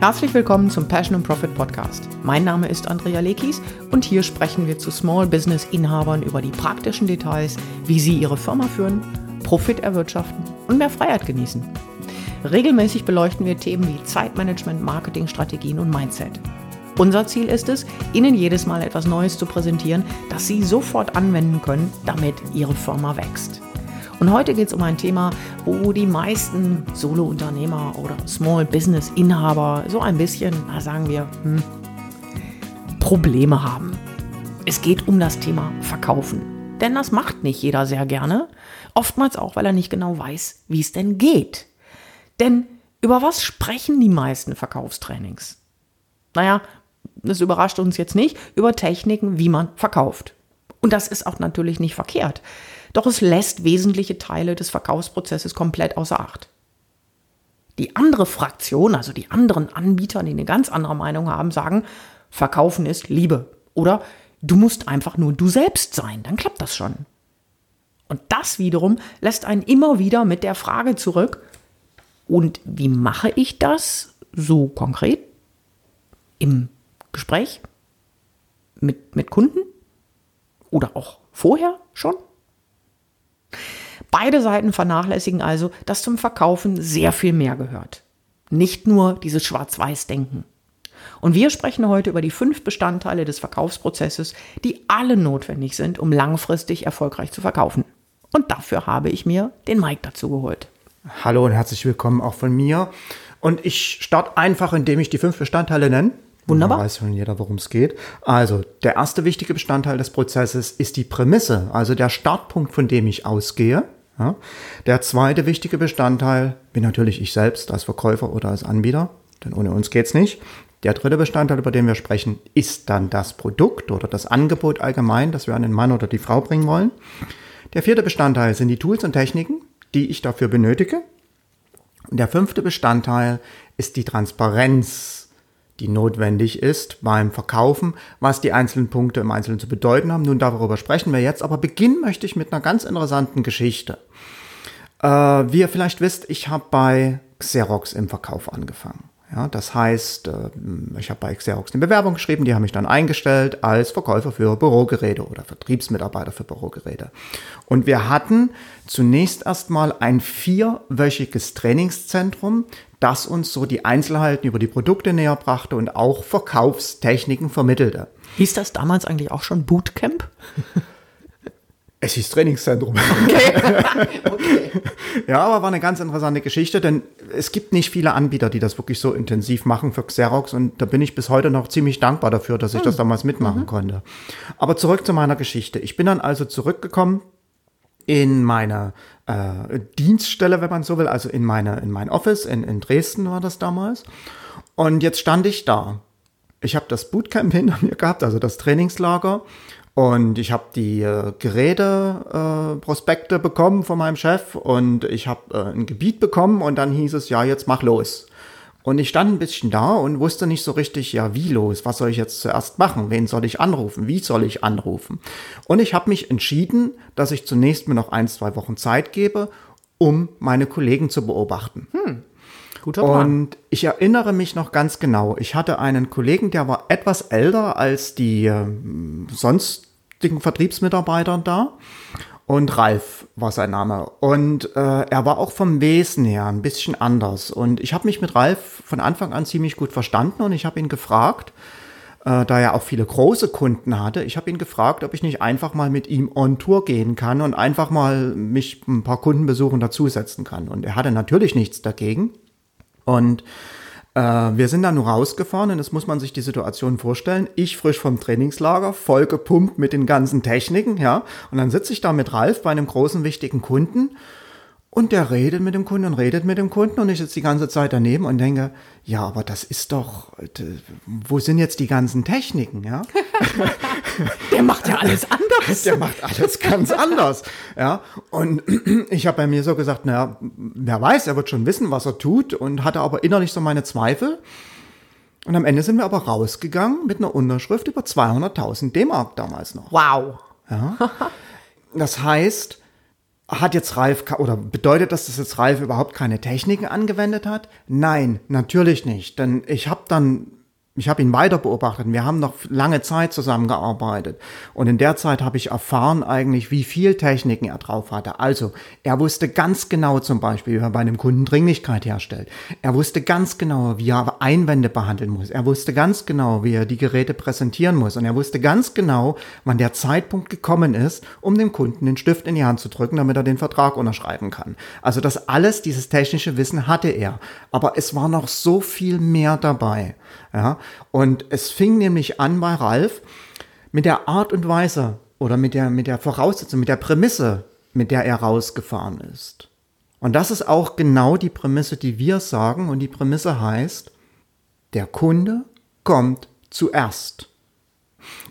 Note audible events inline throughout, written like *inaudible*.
Herzlich willkommen zum Passion and Profit Podcast. Mein Name ist Andrea Lekis und hier sprechen wir zu Small Business Inhabern über die praktischen Details, wie sie ihre Firma führen, Profit erwirtschaften und mehr Freiheit genießen. Regelmäßig beleuchten wir Themen wie Zeitmanagement, Marketingstrategien und Mindset. Unser Ziel ist es, Ihnen jedes Mal etwas Neues zu präsentieren, das Sie sofort anwenden können, damit Ihre Firma wächst. Und heute geht es um ein Thema, wo die meisten Solo-Unternehmer oder Small-Business-Inhaber so ein bisschen, sagen wir, hm, Probleme haben. Es geht um das Thema Verkaufen. Denn das macht nicht jeder sehr gerne. Oftmals auch, weil er nicht genau weiß, wie es denn geht. Denn über was sprechen die meisten Verkaufstrainings? Naja, das überrascht uns jetzt nicht, über Techniken, wie man verkauft. Und das ist auch natürlich nicht verkehrt. Doch es lässt wesentliche Teile des Verkaufsprozesses komplett außer Acht. Die andere Fraktion, also die anderen Anbieter, die eine ganz andere Meinung haben, sagen, Verkaufen ist Liebe. Oder du musst einfach nur du selbst sein, dann klappt das schon. Und das wiederum lässt einen immer wieder mit der Frage zurück, und wie mache ich das so konkret? Im Gespräch? Mit, mit Kunden? Oder auch vorher schon? Beide Seiten vernachlässigen also, dass zum Verkaufen sehr viel mehr gehört. Nicht nur dieses Schwarz-Weiß-Denken. Und wir sprechen heute über die fünf Bestandteile des Verkaufsprozesses, die alle notwendig sind, um langfristig erfolgreich zu verkaufen. Und dafür habe ich mir den Mike dazu geholt. Hallo und herzlich willkommen auch von mir. Und ich starte einfach, indem ich die fünf Bestandteile nenne. Wunderbar. Da weiß schon jeder, worum es geht. Also, der erste wichtige Bestandteil des Prozesses ist die Prämisse, also der Startpunkt, von dem ich ausgehe. Ja. Der zweite wichtige Bestandteil bin natürlich ich selbst als Verkäufer oder als Anbieter, denn ohne uns geht's nicht. Der dritte Bestandteil, über den wir sprechen, ist dann das Produkt oder das Angebot allgemein, das wir an den Mann oder die Frau bringen wollen. Der vierte Bestandteil sind die Tools und Techniken, die ich dafür benötige. Und der fünfte Bestandteil ist die Transparenz, die notwendig ist beim Verkaufen, was die einzelnen Punkte im Einzelnen zu bedeuten haben. Nun, darüber sprechen wir jetzt, aber beginnen möchte ich mit einer ganz interessanten Geschichte. Äh, wie ihr vielleicht wisst, ich habe bei Xerox im Verkauf angefangen. Ja, das heißt, äh, ich habe bei Xerox eine Bewerbung geschrieben, die haben mich dann eingestellt als Verkäufer für Bürogeräte oder Vertriebsmitarbeiter für Bürogeräte. Und wir hatten zunächst erstmal ein vierwöchiges Trainingszentrum, das uns so die Einzelheiten über die Produkte näher brachte und auch Verkaufstechniken vermittelte. Hieß das damals eigentlich auch schon Bootcamp? *laughs* Es hieß Trainingszentrum. Okay. *laughs* okay. Ja, aber war eine ganz interessante Geschichte, denn es gibt nicht viele Anbieter, die das wirklich so intensiv machen für Xerox und da bin ich bis heute noch ziemlich dankbar dafür, dass ich hm. das damals mitmachen mhm. konnte. Aber zurück zu meiner Geschichte. Ich bin dann also zurückgekommen in meine äh, Dienststelle, wenn man so will, also in meine in mein Office in, in Dresden war das damals. Und jetzt stand ich da. Ich habe das Bootcamp *laughs* hinter mir gehabt, also das Trainingslager und ich habe die äh, Geräte-Prospekte äh, bekommen von meinem Chef und ich habe äh, ein Gebiet bekommen und dann hieß es, ja, jetzt mach los. Und ich stand ein bisschen da und wusste nicht so richtig, ja, wie los, was soll ich jetzt zuerst machen, wen soll ich anrufen, wie soll ich anrufen. Und ich habe mich entschieden, dass ich zunächst mir noch ein, zwei Wochen Zeit gebe, um meine Kollegen zu beobachten. Hm. Guter Plan. Und ich erinnere mich noch ganz genau. Ich hatte einen Kollegen, der war etwas älter als die äh, sonstigen Vertriebsmitarbeiter da. Und Ralf war sein Name. Und äh, er war auch vom Wesen her ein bisschen anders. Und ich habe mich mit Ralf von Anfang an ziemlich gut verstanden und ich habe ihn gefragt, äh, da er auch viele große Kunden hatte, ich habe ihn gefragt, ob ich nicht einfach mal mit ihm on Tour gehen kann und einfach mal mich ein paar Kundenbesuchen dazusetzen kann. Und er hatte natürlich nichts dagegen. Und äh, wir sind dann nur rausgefahren und das muss man sich die Situation vorstellen. Ich frisch vom Trainingslager, voll gepumpt mit den ganzen Techniken, ja. Und dann sitze ich da mit Ralf bei einem großen, wichtigen Kunden und der redet mit dem Kunden und redet mit dem Kunden und ich sitze die ganze Zeit daneben und denke, ja, aber das ist doch, wo sind jetzt die ganzen Techniken, ja? *laughs* der macht ja alles anders. Der macht alles ganz anders, ja. Und *clears throat* ich habe bei mir so gesagt, naja, wer weiß, er wird schon wissen, was er tut und hatte aber innerlich so meine Zweifel. Und am Ende sind wir aber rausgegangen mit einer Unterschrift über 200.000 D-Mark damals noch. Wow. Ja. Das heißt, hat jetzt Ralf oder bedeutet das, dass jetzt Ralf überhaupt keine Techniken angewendet hat? Nein, natürlich nicht. Denn ich habe dann ich habe ihn weiter beobachtet. Wir haben noch lange Zeit zusammengearbeitet. Und in der Zeit habe ich erfahren eigentlich, wie viel Techniken er drauf hatte. Also, er wusste ganz genau zum Beispiel, wie er bei einem Kunden Dringlichkeit herstellt. Er wusste ganz genau, wie er Einwände behandeln muss. Er wusste ganz genau, wie er die Geräte präsentieren muss. Und er wusste ganz genau, wann der Zeitpunkt gekommen ist, um dem Kunden den Stift in die Hand zu drücken, damit er den Vertrag unterschreiben kann. Also das alles, dieses technische Wissen hatte er. Aber es war noch so viel mehr dabei. Ja, und es fing nämlich an bei Ralf mit der Art und Weise oder mit der, mit der Voraussetzung, mit der Prämisse, mit der er rausgefahren ist. Und das ist auch genau die Prämisse, die wir sagen. Und die Prämisse heißt, der Kunde kommt zuerst.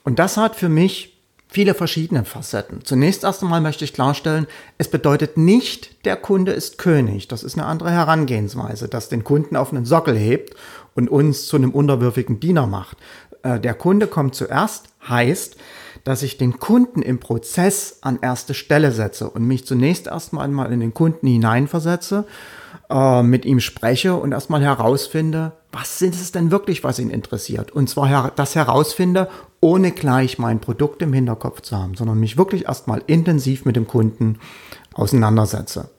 Und das hat für mich viele verschiedene Facetten. Zunächst erst einmal möchte ich klarstellen, es bedeutet nicht, der Kunde ist König. Das ist eine andere Herangehensweise, das den Kunden auf einen Sockel hebt und uns zu einem unterwürfigen Diener macht. Äh, der Kunde kommt zuerst, heißt, dass ich den Kunden im Prozess an erste Stelle setze und mich zunächst erstmal mal in den Kunden hineinversetze, äh, mit ihm spreche und erstmal herausfinde, was ist es denn wirklich, was ihn interessiert? Und zwar das herausfinde, ohne gleich mein Produkt im Hinterkopf zu haben, sondern mich wirklich erstmal intensiv mit dem Kunden auseinandersetze.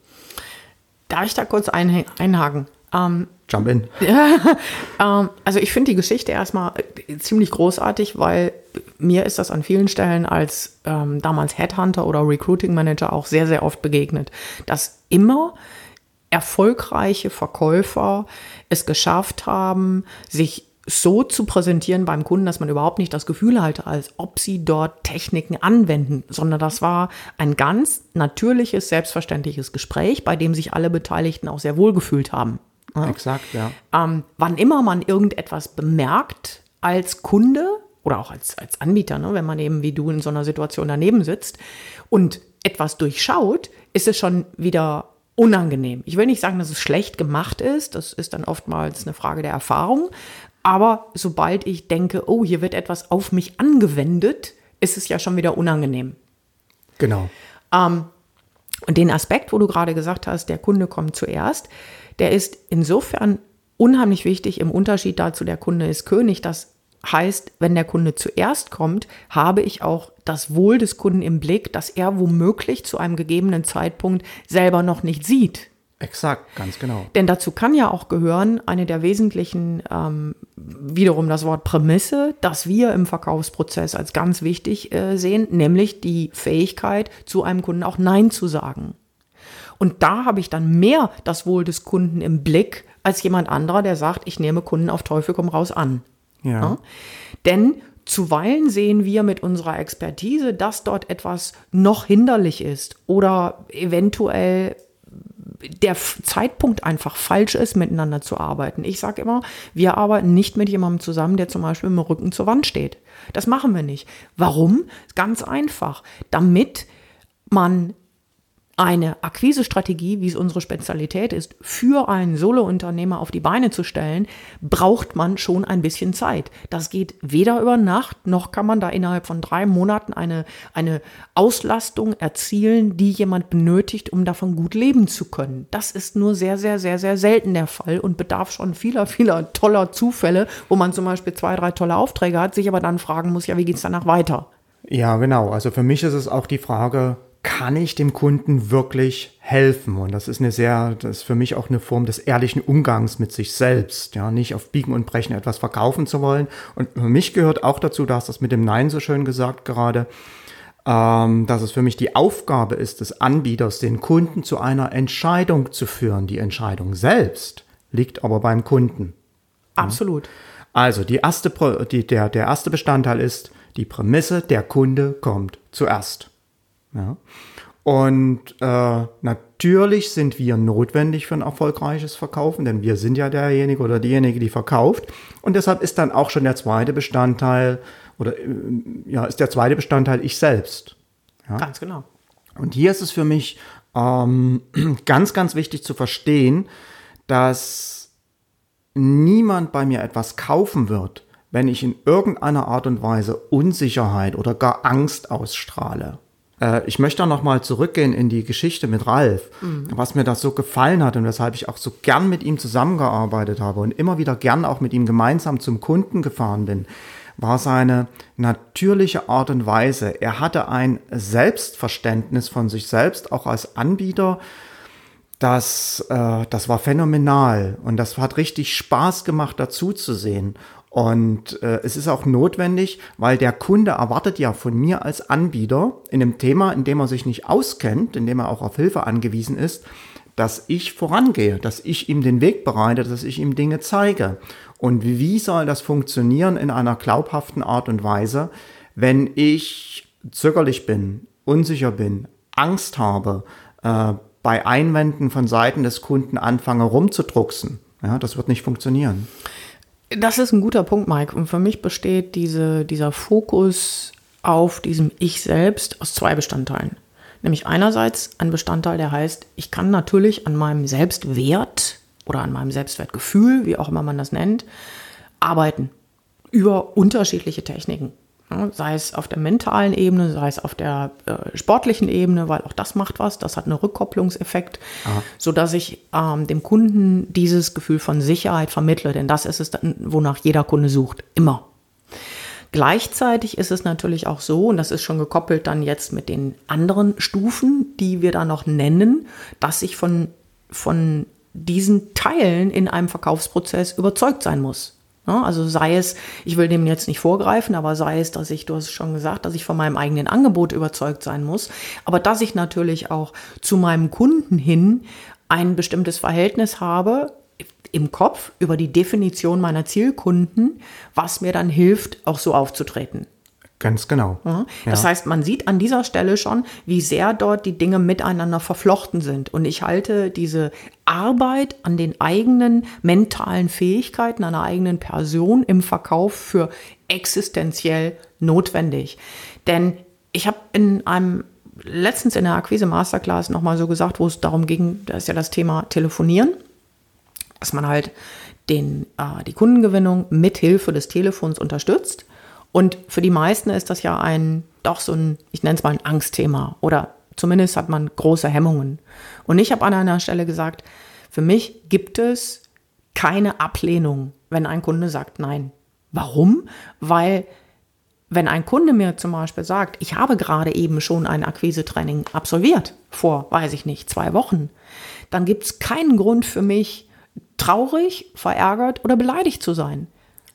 Darf ich da kurz einhaken? Ähm, Jump in. *laughs* ähm, also ich finde die Geschichte erstmal äh, ziemlich großartig, weil mir ist das an vielen Stellen als ähm, damals Headhunter oder Recruiting Manager auch sehr, sehr oft begegnet, dass immer erfolgreiche Verkäufer es geschafft haben, sich so zu präsentieren beim Kunden, dass man überhaupt nicht das Gefühl hatte, als ob sie dort Techniken anwenden, sondern das war ein ganz natürliches, selbstverständliches Gespräch, bei dem sich alle Beteiligten auch sehr wohl gefühlt haben. Ja. Exakt, ja. Ähm, wann immer man irgendetwas bemerkt als Kunde oder auch als, als Anbieter, ne, wenn man eben wie du in so einer Situation daneben sitzt und etwas durchschaut, ist es schon wieder unangenehm. Ich will nicht sagen, dass es schlecht gemacht ist, das ist dann oftmals eine Frage der Erfahrung, aber sobald ich denke, oh, hier wird etwas auf mich angewendet, ist es ja schon wieder unangenehm. Genau. Ähm, und den Aspekt, wo du gerade gesagt hast, der Kunde kommt zuerst, der ist insofern unheimlich wichtig im Unterschied dazu, der Kunde ist König. Das heißt, wenn der Kunde zuerst kommt, habe ich auch das Wohl des Kunden im Blick, dass er womöglich zu einem gegebenen Zeitpunkt selber noch nicht sieht. Exakt, ganz genau. Denn dazu kann ja auch gehören, eine der wesentlichen, ähm, wiederum das Wort Prämisse, dass wir im Verkaufsprozess als ganz wichtig äh, sehen, nämlich die Fähigkeit, zu einem Kunden auch Nein zu sagen. Und da habe ich dann mehr das Wohl des Kunden im Blick als jemand anderer, der sagt, ich nehme Kunden auf Teufel komm raus an. Ja. ja? Denn zuweilen sehen wir mit unserer Expertise, dass dort etwas noch hinderlich ist oder eventuell der Zeitpunkt einfach falsch ist, miteinander zu arbeiten. Ich sage immer, wir arbeiten nicht mit jemandem zusammen, der zum Beispiel mit dem Rücken zur Wand steht. Das machen wir nicht. Warum? Ganz einfach. Damit man eine Akquisestrategie, wie es unsere Spezialität ist, für einen Solo-Unternehmer auf die Beine zu stellen, braucht man schon ein bisschen Zeit. Das geht weder über Nacht, noch kann man da innerhalb von drei Monaten eine, eine Auslastung erzielen, die jemand benötigt, um davon gut leben zu können. Das ist nur sehr, sehr, sehr, sehr selten der Fall und bedarf schon vieler, vieler toller Zufälle, wo man zum Beispiel zwei, drei tolle Aufträge hat, sich aber dann fragen muss, ja, wie geht es danach weiter? Ja, genau. Also für mich ist es auch die Frage, kann ich dem Kunden wirklich helfen? Und das ist eine sehr, das ist für mich auch eine Form des ehrlichen Umgangs mit sich selbst, ja, nicht auf Biegen und Brechen etwas verkaufen zu wollen. Und für mich gehört auch dazu, da hast das mit dem Nein so schön gesagt gerade, ähm, dass es für mich die Aufgabe ist des Anbieters, den Kunden zu einer Entscheidung zu führen. Die Entscheidung selbst liegt aber beim Kunden. Absolut. Also die erste, die, der, der erste Bestandteil ist die Prämisse, der Kunde kommt zuerst. Ja. Und äh, natürlich sind wir notwendig für ein erfolgreiches Verkaufen, denn wir sind ja derjenige oder diejenige, die verkauft. Und deshalb ist dann auch schon der zweite Bestandteil oder äh, ja, ist der zweite Bestandteil ich selbst. Ja? Ganz genau. Und hier ist es für mich ähm, *clears throat* ganz, ganz wichtig zu verstehen, dass niemand bei mir etwas kaufen wird, wenn ich in irgendeiner Art und Weise Unsicherheit oder gar Angst ausstrahle. Äh, ich möchte da nochmal zurückgehen in die Geschichte mit Ralf, mhm. was mir das so gefallen hat und weshalb ich auch so gern mit ihm zusammengearbeitet habe und immer wieder gern auch mit ihm gemeinsam zum Kunden gefahren bin, war seine natürliche Art und Weise. Er hatte ein Selbstverständnis von sich selbst, auch als Anbieter. Das, äh, das war phänomenal und das hat richtig Spaß gemacht, dazu zu sehen. Und äh, es ist auch notwendig, weil der Kunde erwartet ja von mir als Anbieter in einem Thema, in dem er sich nicht auskennt, in dem er auch auf Hilfe angewiesen ist, dass ich vorangehe, dass ich ihm den Weg bereite, dass ich ihm Dinge zeige. Und wie soll das funktionieren in einer glaubhaften Art und Weise, wenn ich zögerlich bin, unsicher bin, Angst habe, äh, bei Einwänden von Seiten des Kunden anfange rumzudrucksen? Ja, das wird nicht funktionieren. Das ist ein guter Punkt, Mike. Und für mich besteht diese, dieser Fokus auf diesem Ich selbst aus zwei Bestandteilen. Nämlich einerseits ein Bestandteil, der heißt, ich kann natürlich an meinem Selbstwert oder an meinem Selbstwertgefühl, wie auch immer man das nennt, arbeiten über unterschiedliche Techniken. Ne, sei es auf der mentalen Ebene, sei es auf der äh, sportlichen Ebene, weil auch das macht was, das hat einen Rückkopplungseffekt, Aha. sodass ich ähm, dem Kunden dieses Gefühl von Sicherheit vermittle, denn das ist es, dann, wonach jeder Kunde sucht, immer. Gleichzeitig ist es natürlich auch so, und das ist schon gekoppelt dann jetzt mit den anderen Stufen, die wir da noch nennen, dass ich von, von diesen Teilen in einem Verkaufsprozess überzeugt sein muss. Also sei es, ich will dem jetzt nicht vorgreifen, aber sei es, dass ich, du hast schon gesagt, dass ich von meinem eigenen Angebot überzeugt sein muss, aber dass ich natürlich auch zu meinem Kunden hin ein bestimmtes Verhältnis habe im Kopf über die Definition meiner Zielkunden, was mir dann hilft, auch so aufzutreten. Ganz genau. Ja. Das heißt, man sieht an dieser Stelle schon, wie sehr dort die Dinge miteinander verflochten sind. Und ich halte diese Arbeit an den eigenen mentalen Fähigkeiten, einer eigenen Person im Verkauf für existenziell notwendig. Denn ich habe in einem letztens in der Akquise Masterclass nochmal so gesagt, wo es darum ging, da ist ja das Thema Telefonieren, dass man halt den, äh, die Kundengewinnung mit Hilfe des Telefons unterstützt. Und für die meisten ist das ja ein, doch so ein, ich nenne es mal ein Angstthema oder zumindest hat man große Hemmungen. Und ich habe an einer Stelle gesagt, für mich gibt es keine Ablehnung, wenn ein Kunde sagt nein. Warum? Weil wenn ein Kunde mir zum Beispiel sagt, ich habe gerade eben schon ein Akquise-Training absolviert, vor, weiß ich nicht, zwei Wochen, dann gibt es keinen Grund für mich, traurig, verärgert oder beleidigt zu sein.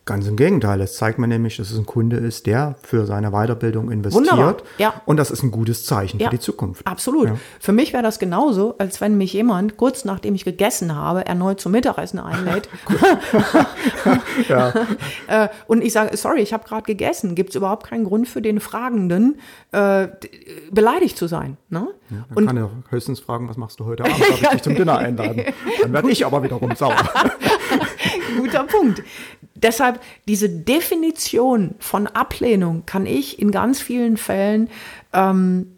Ganz im Gegenteil. Es zeigt mir nämlich, dass es ein Kunde ist, der für seine Weiterbildung investiert. Wunderbar. Ja. Und das ist ein gutes Zeichen ja. für die Zukunft. Absolut. Ja. Für mich wäre das genauso, als wenn mich jemand kurz nachdem ich gegessen habe, erneut zum Mittagessen einlädt. *laughs* *laughs* ja. Äh, und ich sage, sorry, ich habe gerade gegessen. Gibt es überhaupt keinen Grund für den Fragenden, äh, beleidigt zu sein. Ne? Ja, dann und, kann er höchstens fragen, was machst du heute Abend? Darf ich *laughs* dich zum Dinner einladen? Dann werde ich aber wiederum sauer. Guter Punkt. Deshalb diese Definition von Ablehnung kann ich in ganz vielen Fällen ähm,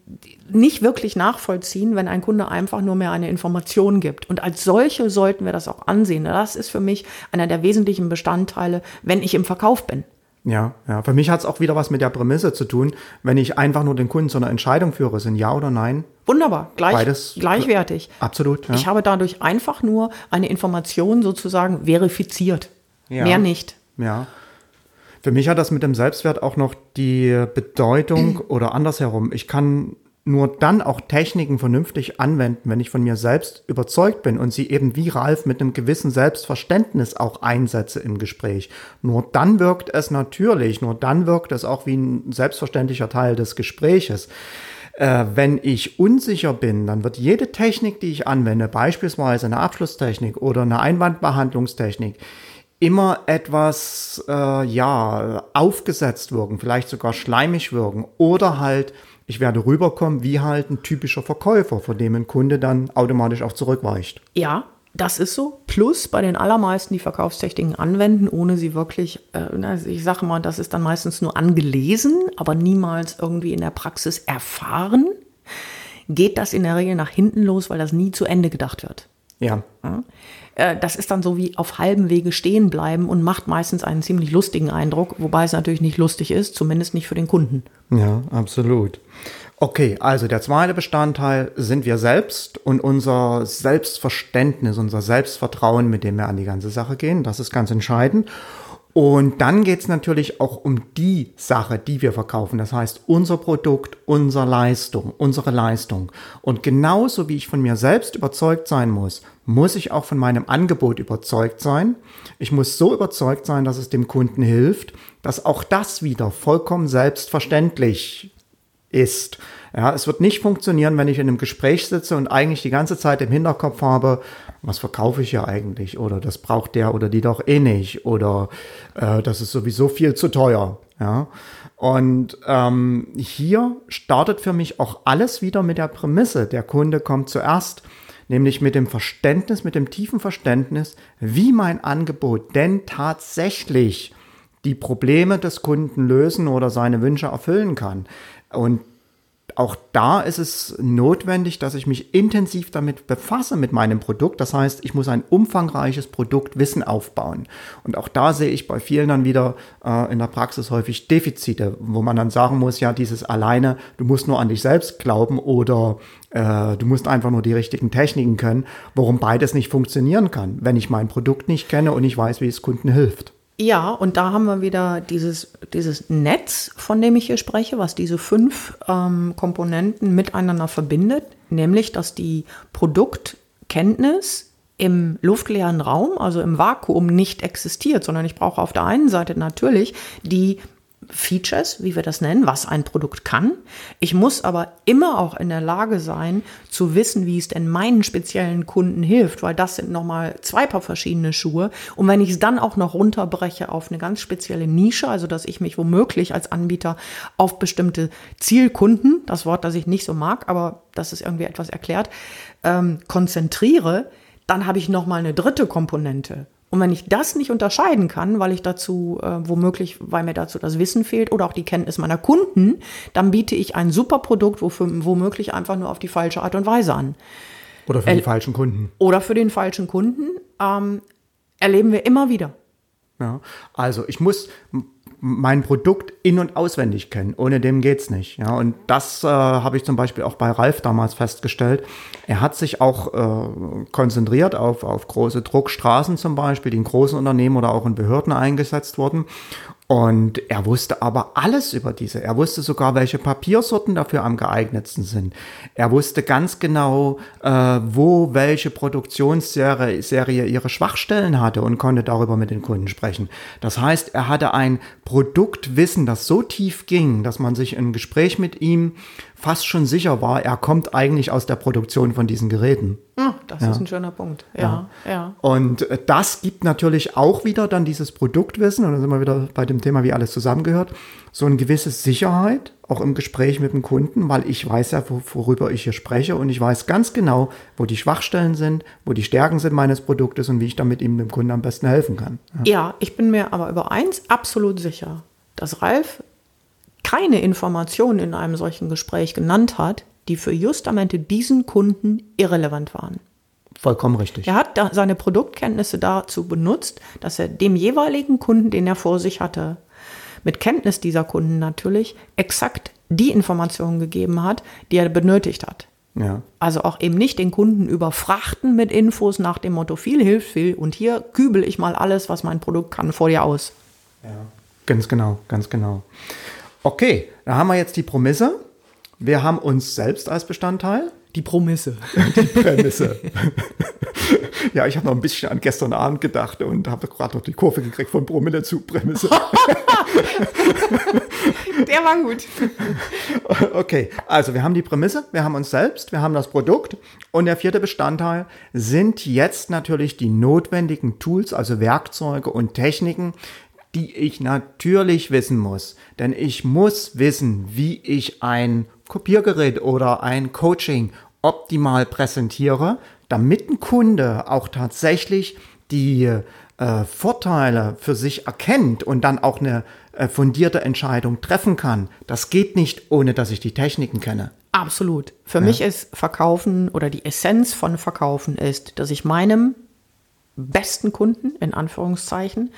nicht wirklich nachvollziehen, wenn ein Kunde einfach nur mehr eine Information gibt. Und als solche sollten wir das auch ansehen. Das ist für mich einer der wesentlichen Bestandteile, wenn ich im Verkauf bin. Ja, ja. Für mich hat es auch wieder was mit der Prämisse zu tun, wenn ich einfach nur den Kunden zu einer Entscheidung führe, sind ja oder nein. Wunderbar, gleich, Beides, gleichwertig. Absolut. Ja. Ich habe dadurch einfach nur eine Information sozusagen verifiziert. Ja. Mehr nicht. Ja. Für mich hat das mit dem Selbstwert auch noch die Bedeutung *clears throat* oder andersherum. Ich kann nur dann auch Techniken vernünftig anwenden, wenn ich von mir selbst überzeugt bin und sie eben wie Ralf mit einem gewissen Selbstverständnis auch einsetze im Gespräch. Nur dann wirkt es natürlich, nur dann wirkt es auch wie ein selbstverständlicher Teil des Gespräches. Äh, wenn ich unsicher bin, dann wird jede Technik, die ich anwende, beispielsweise eine Abschlusstechnik oder eine Einwandbehandlungstechnik, immer etwas äh, ja aufgesetzt wirken, vielleicht sogar schleimig wirken oder halt ich werde rüberkommen wie halt ein typischer Verkäufer, vor dem ein Kunde dann automatisch auch zurückweicht. Ja, das ist so. Plus bei den allermeisten, die Verkaufstechniken anwenden, ohne sie wirklich, äh, ich sage mal, das ist dann meistens nur angelesen, aber niemals irgendwie in der Praxis erfahren, geht das in der Regel nach hinten los, weil das nie zu Ende gedacht wird. Ja. ja. Äh, das ist dann so wie auf halbem Wege stehen bleiben und macht meistens einen ziemlich lustigen Eindruck, wobei es natürlich nicht lustig ist, zumindest nicht für den Kunden. Ja, absolut. Okay, also der zweite Bestandteil sind wir selbst und unser Selbstverständnis, unser Selbstvertrauen, mit dem wir an die ganze Sache gehen. Das ist ganz entscheidend. Und dann geht es natürlich auch um die Sache, die wir verkaufen. Das heißt, unser Produkt, unsere Leistung, unsere Leistung. Und genauso wie ich von mir selbst überzeugt sein muss, muss ich auch von meinem Angebot überzeugt sein. Ich muss so überzeugt sein, dass es dem Kunden hilft, dass auch das wieder vollkommen selbstverständlich ist. Ja, es wird nicht funktionieren, wenn ich in einem Gespräch sitze und eigentlich die ganze Zeit im Hinterkopf habe, was verkaufe ich ja eigentlich? Oder das braucht der oder die doch eh nicht. Oder äh, das ist sowieso viel zu teuer. Ja. Und ähm, hier startet für mich auch alles wieder mit der Prämisse, der Kunde kommt zuerst, nämlich mit dem Verständnis, mit dem tiefen Verständnis, wie mein Angebot denn tatsächlich die Probleme des Kunden lösen oder seine Wünsche erfüllen kann. Und auch da ist es notwendig, dass ich mich intensiv damit befasse mit meinem Produkt. Das heißt, ich muss ein umfangreiches Produktwissen aufbauen. Und auch da sehe ich bei vielen dann wieder äh, in der Praxis häufig Defizite, wo man dann sagen muss, ja, dieses alleine, du musst nur an dich selbst glauben oder äh, du musst einfach nur die richtigen Techniken können, warum beides nicht funktionieren kann, wenn ich mein Produkt nicht kenne und ich weiß, wie es Kunden hilft. Ja, und da haben wir wieder dieses, dieses Netz, von dem ich hier spreche, was diese fünf ähm, Komponenten miteinander verbindet, nämlich dass die Produktkenntnis im luftleeren Raum, also im Vakuum, nicht existiert, sondern ich brauche auf der einen Seite natürlich die Features, wie wir das nennen, was ein Produkt kann. Ich muss aber immer auch in der Lage sein, zu wissen, wie es denn meinen speziellen Kunden hilft, weil das sind nochmal zwei paar verschiedene Schuhe. Und wenn ich es dann auch noch runterbreche auf eine ganz spezielle Nische, also dass ich mich womöglich als Anbieter auf bestimmte Zielkunden, das Wort, das ich nicht so mag, aber das ist irgendwie etwas erklärt, ähm, konzentriere, dann habe ich nochmal eine dritte Komponente. Und wenn ich das nicht unterscheiden kann, weil ich dazu äh, womöglich, weil mir dazu das Wissen fehlt oder auch die Kenntnis meiner Kunden, dann biete ich ein super Produkt wofür, womöglich einfach nur auf die falsche Art und Weise an. Oder für den falschen Kunden. Oder für den falschen Kunden ähm, erleben wir immer wieder. Ja, also ich muss mein Produkt in- und auswendig kennen. Ohne dem geht's nicht. Ja, und das äh, habe ich zum Beispiel auch bei Ralf damals festgestellt. Er hat sich auch äh, konzentriert auf, auf große Druckstraßen zum Beispiel, die in großen Unternehmen oder auch in Behörden eingesetzt wurden. Und er wusste aber alles über diese. Er wusste sogar, welche Papiersorten dafür am geeignetsten sind. Er wusste ganz genau, äh, wo welche Produktionsserie Serie ihre Schwachstellen hatte und konnte darüber mit den Kunden sprechen. Das heißt, er hatte ein Produktwissen, das so tief ging, dass man sich im Gespräch mit ihm fast schon sicher war, er kommt eigentlich aus der Produktion von diesen Geräten. Ja, das ja. ist ein schöner Punkt. Ja, ja, ja. Und das gibt natürlich auch wieder dann dieses Produktwissen, und dann sind wir wieder bei dem Thema, wie alles zusammengehört, so eine gewisse Sicherheit, auch im Gespräch mit dem Kunden, weil ich weiß ja, worüber ich hier spreche und ich weiß ganz genau, wo die Schwachstellen sind, wo die Stärken sind meines Produktes und wie ich damit ihm dem Kunden am besten helfen kann. Ja, ja ich bin mir aber über eins absolut sicher, dass Ralf keine Informationen in einem solchen Gespräch genannt hat, die für justamente diesen Kunden irrelevant waren. Vollkommen richtig. Er hat seine Produktkenntnisse dazu benutzt, dass er dem jeweiligen Kunden, den er vor sich hatte, mit Kenntnis dieser Kunden natürlich, exakt die Informationen gegeben hat, die er benötigt hat. Ja. Also auch eben nicht den Kunden überfrachten mit Infos nach dem Motto, viel hilft viel und hier kübel ich mal alles, was mein Produkt kann, vor dir aus. Ja. Ganz genau, ganz genau. Okay, da haben wir jetzt die Promisse. Wir haben uns selbst als Bestandteil. Die Promisse. *laughs* Die Prämisse. *laughs* ja, ich habe noch ein bisschen an gestern Abend gedacht und habe gerade noch die Kurve gekriegt von Promille zu Prämisse. *laughs* Der war gut. Okay, also wir haben die Prämisse, wir haben uns selbst, wir haben das Produkt und der vierte Bestandteil sind jetzt natürlich die notwendigen Tools, also Werkzeuge und Techniken, die ich natürlich wissen muss. Denn ich muss wissen, wie ich ein Kopiergerät oder ein Coaching optimal präsentiere, damit ein Kunde auch tatsächlich die äh, Vorteile für sich erkennt und dann auch eine äh, fundierte Entscheidung treffen kann. Das geht nicht, ohne dass ich die Techniken kenne. Absolut. Für ja. mich ist Verkaufen oder die Essenz von Verkaufen ist, dass ich meinem besten Kunden, in Anführungszeichen,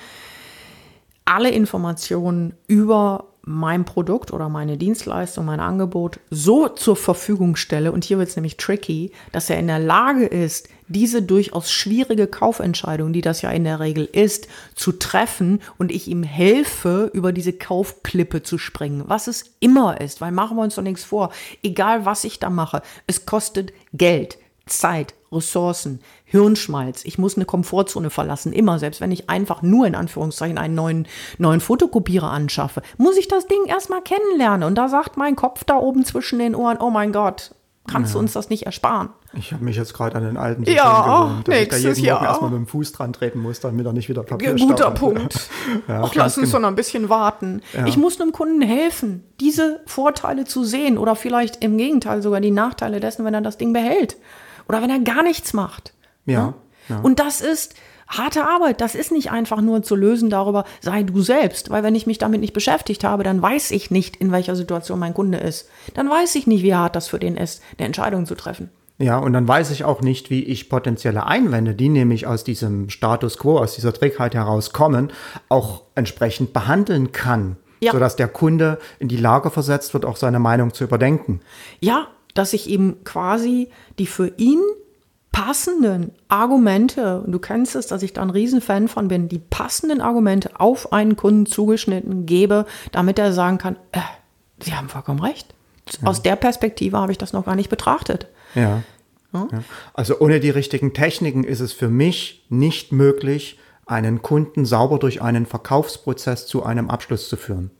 alle Informationen über mein Produkt oder meine Dienstleistung, mein Angebot so zur Verfügung stelle, und hier wird es nämlich tricky, dass er in der Lage ist, diese durchaus schwierige Kaufentscheidung, die das ja in der Regel ist, zu treffen und ich ihm helfe, über diese Kaufklippe zu springen, was es immer ist, weil machen wir uns doch nichts vor, egal was ich da mache, es kostet Geld, Zeit, Ressourcen, Hirnschmalz. Ich muss eine Komfortzone verlassen. Immer, selbst wenn ich einfach nur in Anführungszeichen einen neuen, neuen Fotokopierer anschaffe, muss ich das Ding erstmal kennenlernen. Und da sagt mein Kopf da oben zwischen den Ohren, oh mein Gott, kannst ja. du uns das nicht ersparen? Ich habe mich jetzt gerade an den alten System ja, gewöhnt, dass ich da jeden Jahr. Morgen erstmal mit dem Fuß dran treten muss, damit er nicht wieder Papier Guter staubt. Punkt. *laughs* ja, Ach, lass uns genau. doch noch ein bisschen warten. Ja. Ich muss einem Kunden helfen, diese Vorteile zu sehen oder vielleicht im Gegenteil sogar die Nachteile dessen, wenn er das Ding behält oder wenn er gar nichts macht. Ja. ja. Und das ist harte Arbeit. Das ist nicht einfach nur zu lösen darüber, sei du selbst. Weil wenn ich mich damit nicht beschäftigt habe, dann weiß ich nicht, in welcher Situation mein Kunde ist. Dann weiß ich nicht, wie hart das für den ist, eine Entscheidung zu treffen. Ja, und dann weiß ich auch nicht, wie ich potenzielle Einwände, die nämlich aus diesem Status quo, aus dieser Trägheit herauskommen, auch entsprechend behandeln kann. Ja. Sodass der Kunde in die Lage versetzt wird, auch seine Meinung zu überdenken. Ja, dass ich eben quasi die für ihn passenden Argumente, und du kennst es, dass ich da ein Riesenfan von bin, die passenden Argumente auf einen Kunden zugeschnitten gebe, damit er sagen kann, äh, Sie haben vollkommen recht. Ja. Aus der Perspektive habe ich das noch gar nicht betrachtet. Ja. ja. Also ohne die richtigen Techniken ist es für mich nicht möglich, einen Kunden sauber durch einen Verkaufsprozess zu einem Abschluss zu führen.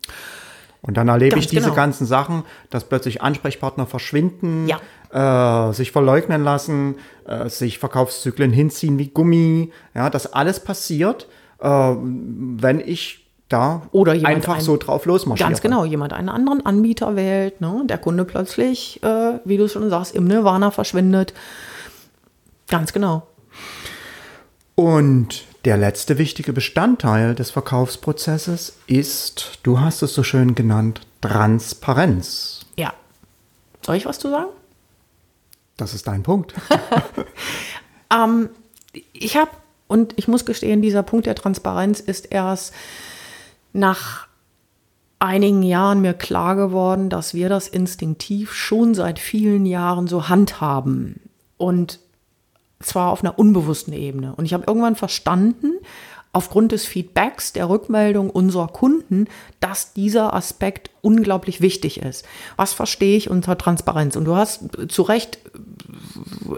Und dann erlebe Ganz ich diese genau. ganzen Sachen, dass plötzlich Ansprechpartner verschwinden, ja. äh, sich verleugnen lassen, äh, sich Verkaufszyklen hinziehen wie Gummi. Ja, das alles passiert, äh, wenn ich da oder einfach einen, so drauf losmarschiere. Ganz genau, jemand einen anderen Anbieter wählt, ne? der Kunde plötzlich, äh, wie du schon sagst, im Nirvana verschwindet. Ganz genau. Und der letzte wichtige Bestandteil des Verkaufsprozesses ist, du hast es so schön genannt, Transparenz. Ja. Soll ich was zu sagen? Das ist dein Punkt. *laughs* ähm, ich habe, und ich muss gestehen, dieser Punkt der Transparenz ist erst nach einigen Jahren mir klar geworden, dass wir das instinktiv schon seit vielen Jahren so handhaben. Und zwar auf einer unbewussten Ebene. Und ich habe irgendwann verstanden, aufgrund des Feedbacks, der Rückmeldung unserer Kunden, dass dieser Aspekt unglaublich wichtig ist. Was verstehe ich unter Transparenz? Und du hast zu Recht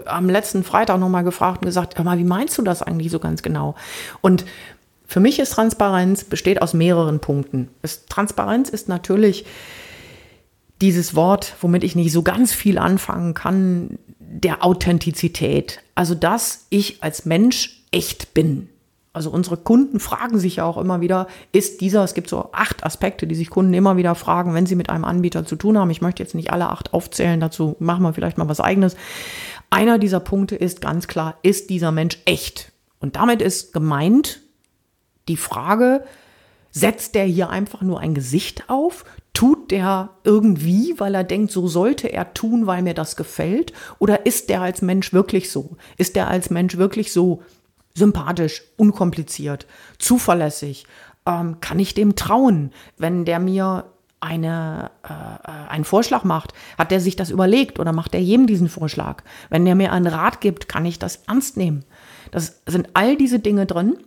am letzten Freitag nochmal gefragt und gesagt, hör mal, wie meinst du das eigentlich so ganz genau? Und für mich ist Transparenz besteht aus mehreren Punkten. Es, Transparenz ist natürlich dieses Wort, womit ich nicht so ganz viel anfangen kann, der Authentizität. Also, dass ich als Mensch echt bin. Also unsere Kunden fragen sich ja auch immer wieder, ist dieser, es gibt so acht Aspekte, die sich Kunden immer wieder fragen, wenn sie mit einem Anbieter zu tun haben. Ich möchte jetzt nicht alle acht aufzählen, dazu machen wir vielleicht mal was eigenes. Einer dieser Punkte ist ganz klar, ist dieser Mensch echt? Und damit ist gemeint die Frage, setzt der hier einfach nur ein Gesicht auf? Tut der irgendwie, weil er denkt, so sollte er tun, weil mir das gefällt? Oder ist der als Mensch wirklich so? Ist der als Mensch wirklich so sympathisch, unkompliziert, zuverlässig? Ähm, kann ich dem trauen, wenn der mir eine, äh, einen Vorschlag macht, hat der sich das überlegt oder macht er jedem diesen Vorschlag? Wenn der mir einen Rat gibt, kann ich das ernst nehmen? Das sind all diese Dinge drin.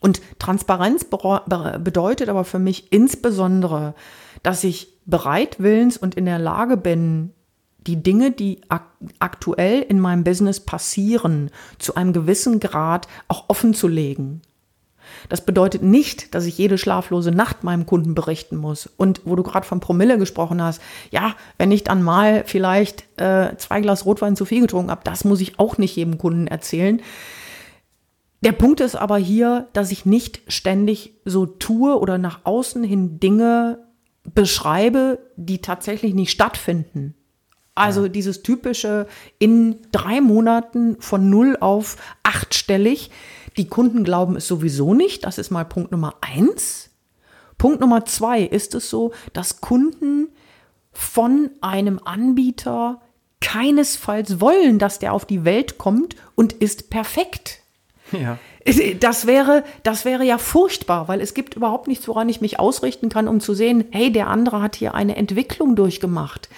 Und Transparenz bedeutet aber für mich insbesondere, dass ich bereit, willens und in der Lage bin, die Dinge, die ak aktuell in meinem Business passieren, zu einem gewissen Grad auch offen zu legen. Das bedeutet nicht, dass ich jede schlaflose Nacht meinem Kunden berichten muss. Und wo du gerade von Promille gesprochen hast, ja, wenn ich dann mal vielleicht äh, zwei Glas Rotwein zu viel getrunken habe, das muss ich auch nicht jedem Kunden erzählen. Der Punkt ist aber hier, dass ich nicht ständig so tue oder nach außen hin Dinge beschreibe, die tatsächlich nicht stattfinden. Also ja. dieses typische in drei Monaten von null auf achtstellig. Die Kunden glauben es sowieso nicht. Das ist mal Punkt Nummer eins. Punkt Nummer zwei ist es so, dass Kunden von einem Anbieter keinesfalls wollen, dass der auf die Welt kommt und ist perfekt. Ja. Das wäre, das wäre ja furchtbar, weil es gibt überhaupt nichts, woran ich mich ausrichten kann, um zu sehen, hey, der andere hat hier eine Entwicklung durchgemacht.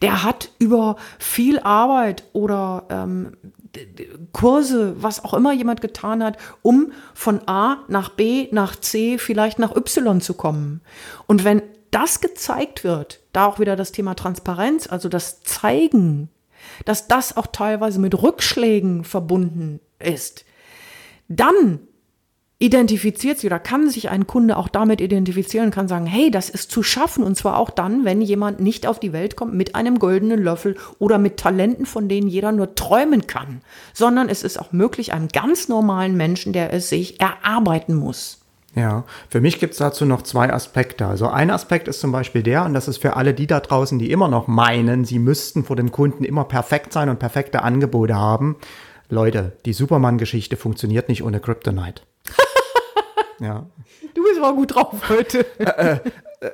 Der hat über viel Arbeit oder ähm, Kurse, was auch immer jemand getan hat, um von A nach B, nach C, vielleicht nach Y zu kommen. Und wenn das gezeigt wird, da auch wieder das Thema Transparenz, also das Zeigen, dass das auch teilweise mit Rückschlägen verbunden ist, dann identifiziert sich oder kann sich ein Kunde auch damit identifizieren, kann sagen, hey, das ist zu schaffen und zwar auch dann, wenn jemand nicht auf die Welt kommt mit einem goldenen Löffel oder mit Talenten, von denen jeder nur träumen kann, sondern es ist auch möglich, einem ganz normalen Menschen, der es sich erarbeiten muss. Ja, für mich gibt es dazu noch zwei Aspekte. Also ein Aspekt ist zum Beispiel der, und das ist für alle die da draußen, die immer noch meinen, sie müssten vor dem Kunden immer perfekt sein und perfekte Angebote haben. Leute, die Superman-Geschichte funktioniert nicht ohne Kryptonite. *laughs* ja. Du bist aber gut drauf heute. Äh, äh,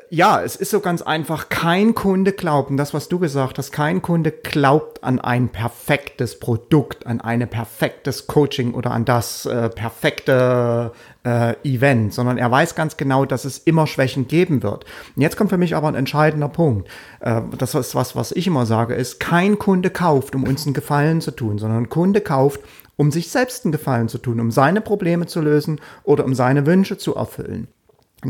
ja, es ist so ganz einfach. Kein Kunde glaubt, und das, was du gesagt hast, kein Kunde glaubt an ein perfektes Produkt, an ein perfektes Coaching oder an das äh, perfekte äh, Event, sondern er weiß ganz genau, dass es immer Schwächen geben wird. Und jetzt kommt für mich aber ein entscheidender Punkt. Äh, das ist was, was ich immer sage, ist, kein Kunde kauft, um uns einen Gefallen zu tun, sondern ein Kunde kauft, um sich selbst einen Gefallen zu tun, um seine Probleme zu lösen oder um seine Wünsche zu erfüllen.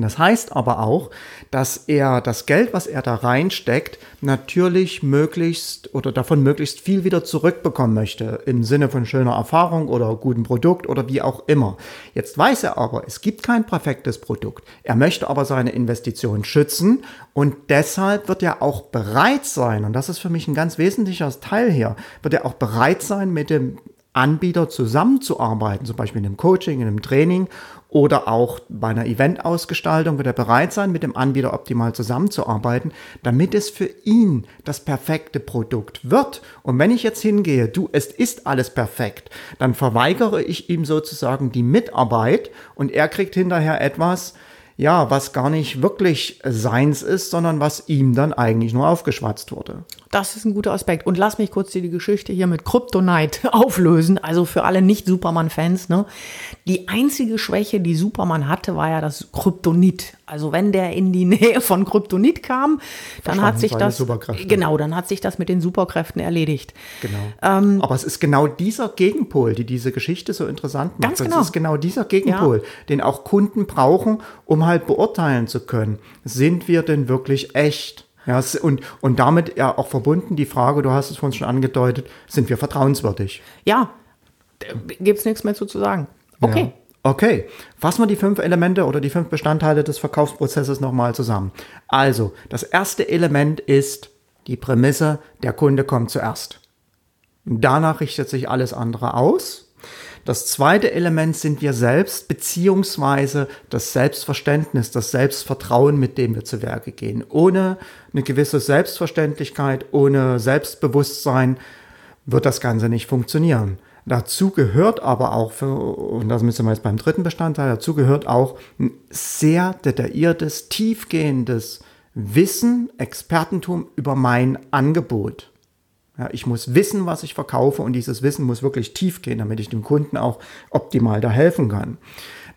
Das heißt aber auch, dass er das Geld, was er da reinsteckt, natürlich möglichst oder davon möglichst viel wieder zurückbekommen möchte im Sinne von schöner Erfahrung oder gutem Produkt oder wie auch immer. Jetzt weiß er aber, es gibt kein perfektes Produkt. Er möchte aber seine Investition schützen und deshalb wird er auch bereit sein, und das ist für mich ein ganz wesentlicher Teil hier, wird er auch bereit sein, mit dem Anbieter zusammenzuarbeiten, zum Beispiel in einem Coaching, in einem Training oder auch bei einer Eventausgestaltung wird er bereit sein, mit dem Anbieter optimal zusammenzuarbeiten, damit es für ihn das perfekte Produkt wird. Und wenn ich jetzt hingehe, du, es ist alles perfekt, dann verweigere ich ihm sozusagen die Mitarbeit und er kriegt hinterher etwas, ja, was gar nicht wirklich seins ist, sondern was ihm dann eigentlich nur aufgeschwatzt wurde. Das ist ein guter Aspekt. Und lass mich kurz die Geschichte hier mit Kryptonite *laughs* auflösen. Also für alle Nicht-Superman-Fans, ne? Die einzige Schwäche, die Superman hatte, war ja das Kryptonit. Also wenn der in die *laughs* Nähe von Kryptonit kam, dann hat sich das genau, dann hat sich das mit den Superkräften erledigt. Genau. Ähm, Aber es ist genau dieser Gegenpol, die diese Geschichte so interessant macht. Ganz genau. Es ist genau dieser Gegenpol, ja. den auch Kunden brauchen, um halt beurteilen zu können, sind wir denn wirklich echt? Ja, und, und damit ja auch verbunden die Frage, du hast es vorhin schon angedeutet, sind wir vertrauenswürdig? Ja, gibt es nichts mehr zu, zu sagen. Okay. Ja. Okay, fassen wir die fünf Elemente oder die fünf Bestandteile des Verkaufsprozesses nochmal zusammen. Also, das erste Element ist die Prämisse, der Kunde kommt zuerst. Danach richtet sich alles andere aus. Das zweite Element sind wir selbst, beziehungsweise das Selbstverständnis, das Selbstvertrauen, mit dem wir zu Werke gehen. Ohne eine gewisse Selbstverständlichkeit, ohne Selbstbewusstsein wird das Ganze nicht funktionieren. Dazu gehört aber auch, für, und das müssen wir jetzt beim dritten Bestandteil, dazu gehört auch ein sehr detailliertes, tiefgehendes Wissen, Expertentum über mein Angebot. Ja, ich muss wissen, was ich verkaufe und dieses Wissen muss wirklich tief gehen, damit ich dem Kunden auch optimal da helfen kann.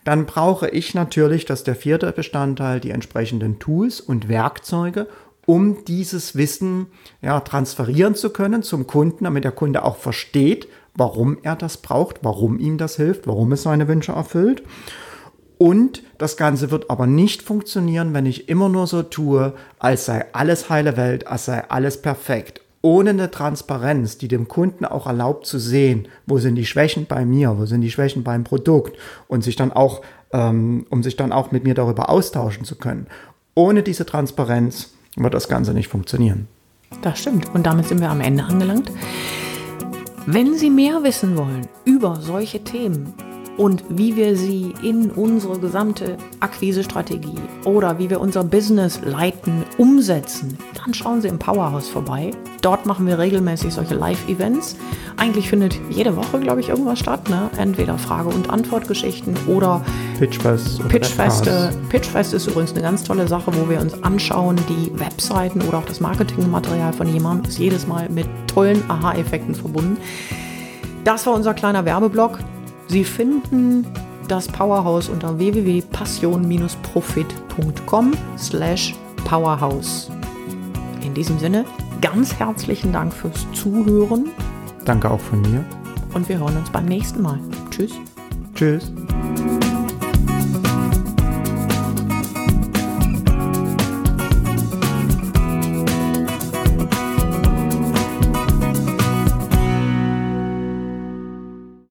Dann brauche ich natürlich, das ist der vierte Bestandteil, die entsprechenden Tools und Werkzeuge, um dieses Wissen ja, transferieren zu können zum Kunden, damit der Kunde auch versteht, warum er das braucht, warum ihm das hilft, warum es seine Wünsche erfüllt. Und das Ganze wird aber nicht funktionieren, wenn ich immer nur so tue, als sei alles heile Welt, als sei alles perfekt ohne eine Transparenz, die dem Kunden auch erlaubt zu sehen, wo sind die Schwächen bei mir, wo sind die Schwächen beim Produkt und sich dann auch, ähm, um sich dann auch mit mir darüber austauschen zu können. Ohne diese Transparenz wird das Ganze nicht funktionieren. Das stimmt. Und damit sind wir am Ende angelangt. Wenn Sie mehr wissen wollen über solche Themen, und wie wir sie in unsere gesamte Akquisestrategie oder wie wir unser Business leiten, umsetzen, dann schauen Sie im Powerhouse vorbei. Dort machen wir regelmäßig solche Live-Events. Eigentlich findet jede Woche, glaube ich, irgendwas statt. Ne? Entweder Frage- und Antwortgeschichten oder Pitchfest. Pitchfeste. Pitchfest ist übrigens eine ganz tolle Sache, wo wir uns anschauen, die Webseiten oder auch das Marketingmaterial von jemandem ist jedes Mal mit tollen Aha-Effekten verbunden. Das war unser kleiner Werbeblock. Sie finden das Powerhouse unter www.passion-profit.com slash powerhouse. In diesem Sinne, ganz herzlichen Dank fürs Zuhören. Danke auch von mir. Und wir hören uns beim nächsten Mal. Tschüss. Tschüss.